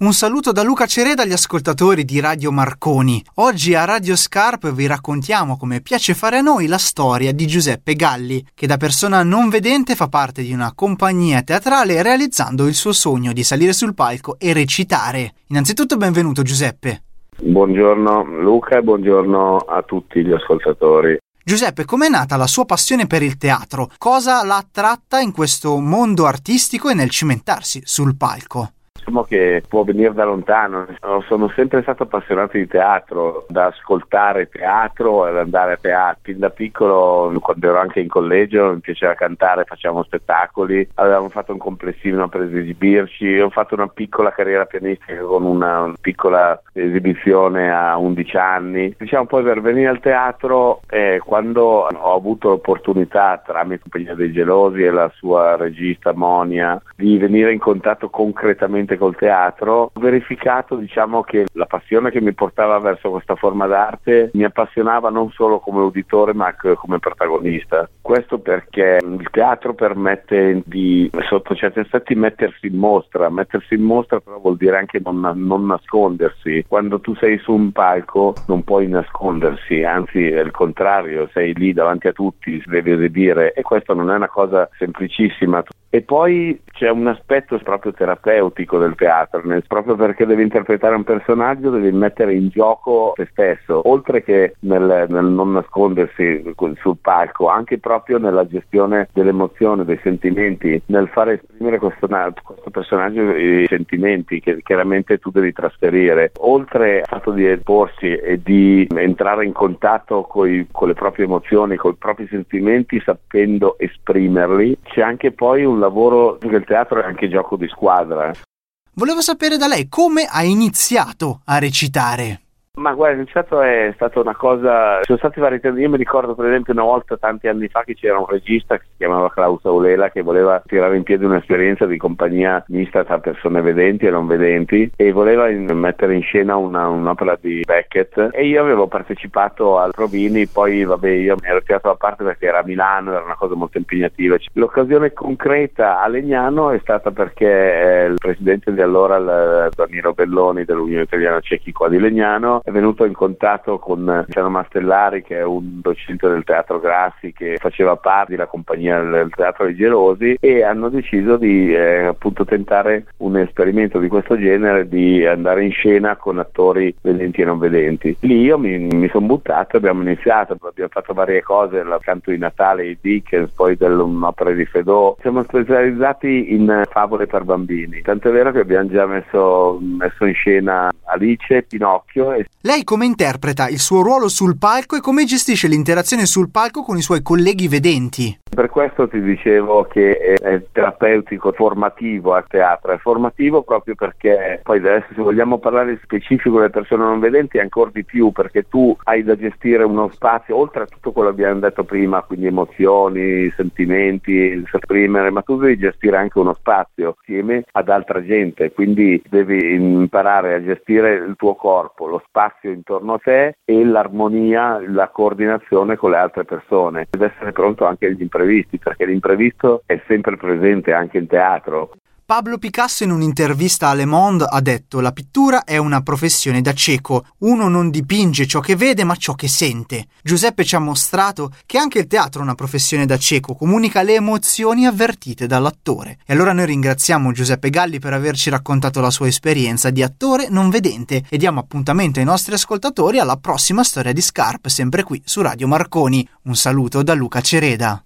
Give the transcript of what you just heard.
Un saluto da Luca Cereda agli ascoltatori di Radio Marconi. Oggi a Radio Scarp vi raccontiamo come piace fare a noi la storia di Giuseppe Galli, che da persona non vedente fa parte di una compagnia teatrale realizzando il suo sogno di salire sul palco e recitare. Innanzitutto benvenuto Giuseppe. Buongiorno Luca e buongiorno a tutti gli ascoltatori. Giuseppe, com'è nata la sua passione per il teatro? Cosa l'ha attratta in questo mondo artistico e nel cimentarsi sul palco? Diciamo che può venire da lontano. Sono sempre stato appassionato di teatro, da ascoltare teatro ad andare a teatro. Fin da piccolo, quando ero anche in collegio, mi piaceva cantare, facevamo spettacoli, avevamo fatto un complessivo per esibirci. Ho fatto una piccola carriera pianistica con una, una piccola esibizione a 11 anni. Diciamo poi per venire al teatro, eh, quando ho avuto l'opportunità tramite Compagnia dei Gelosi e la sua regista Monia di venire in contatto concretamente col teatro, ho verificato diciamo, che la passione che mi portava verso questa forma d'arte mi appassionava non solo come uditore ma anche come protagonista. Questo perché il teatro permette di, sotto certi aspetti, mettersi in mostra. Mettersi in mostra però vuol dire anche non, non nascondersi. Quando tu sei su un palco non puoi nascondersi, anzi è il contrario, sei lì davanti a tutti, devi esibire e questo non è una cosa semplicissima. E poi c'è un aspetto proprio terapeutico del teatro, nel, proprio perché devi interpretare un personaggio, devi mettere in gioco te stesso, oltre che nel, nel non nascondersi sul palco, anche proprio nella gestione dell'emozione, dei sentimenti, nel fare esprimere questo, questo personaggio i sentimenti che chiaramente tu devi trasferire. Oltre al fatto di porsi e di entrare in contatto coi, con le proprie emozioni, con i propri sentimenti, sapendo esprimerli, c'è anche poi un lavoro, perché il teatro è anche gioco di squadra. Volevo sapere da lei come ha iniziato a recitare. Ma guarda, il teatro è stata una cosa, sono stati vari io mi ricordo per esempio una volta tanti anni fa che c'era un regista che si chiamava Klaus Aulela che voleva tirare in piedi un'esperienza di compagnia mista tra persone vedenti e non vedenti e voleva in, mettere in scena una, un'opera di Beckett e io avevo partecipato al Provini, poi vabbè io mi ero tirato da parte perché era a Milano, era una cosa molto impegnativa. L'occasione concreta a Legnano è stata perché eh, il presidente di allora, il, Danilo Belloni dell'Unione Italiana Ciechi qua di Legnano, è venuto in contatto con Luciano Mastellari che è un docente del Teatro Grassi che faceva parte della compagnia del Teatro dei Gelosi e hanno deciso di eh, appunto tentare un esperimento di questo genere di andare in scena con attori vedenti e non vedenti. Lì io mi, mi sono buttato abbiamo iniziato, abbiamo fatto varie cose, il canto di Natale, i Dickens, poi dell'opera di Fedò. Siamo specializzati in favole per bambini, tant'è vero che abbiamo già messo, messo in scena Alice, Pinocchio e lei come interpreta il suo ruolo sul palco e come gestisce l'interazione sul palco con i suoi colleghi vedenti? Per questo ti dicevo che è terapeutico, formativo a teatro, è formativo proprio perché poi adesso se vogliamo parlare specifico delle persone non vedenti ancora di più perché tu hai da gestire uno spazio, oltre a tutto quello che abbiamo detto prima, quindi emozioni, sentimenti, esprimere, ma tu devi gestire anche uno spazio assieme ad altra gente, quindi devi imparare a gestire il tuo corpo, lo spazio spazio intorno a te e l'armonia, la coordinazione con le altre persone ed essere pronto anche agli imprevisti perché l'imprevisto è sempre presente anche in teatro. Pablo Picasso in un'intervista a Le Monde ha detto la pittura è una professione da cieco, uno non dipinge ciò che vede ma ciò che sente. Giuseppe ci ha mostrato che anche il teatro è una professione da cieco, comunica le emozioni avvertite dall'attore. E allora noi ringraziamo Giuseppe Galli per averci raccontato la sua esperienza di attore non vedente e diamo appuntamento ai nostri ascoltatori alla prossima storia di Scarp, sempre qui su Radio Marconi. Un saluto da Luca Cereda.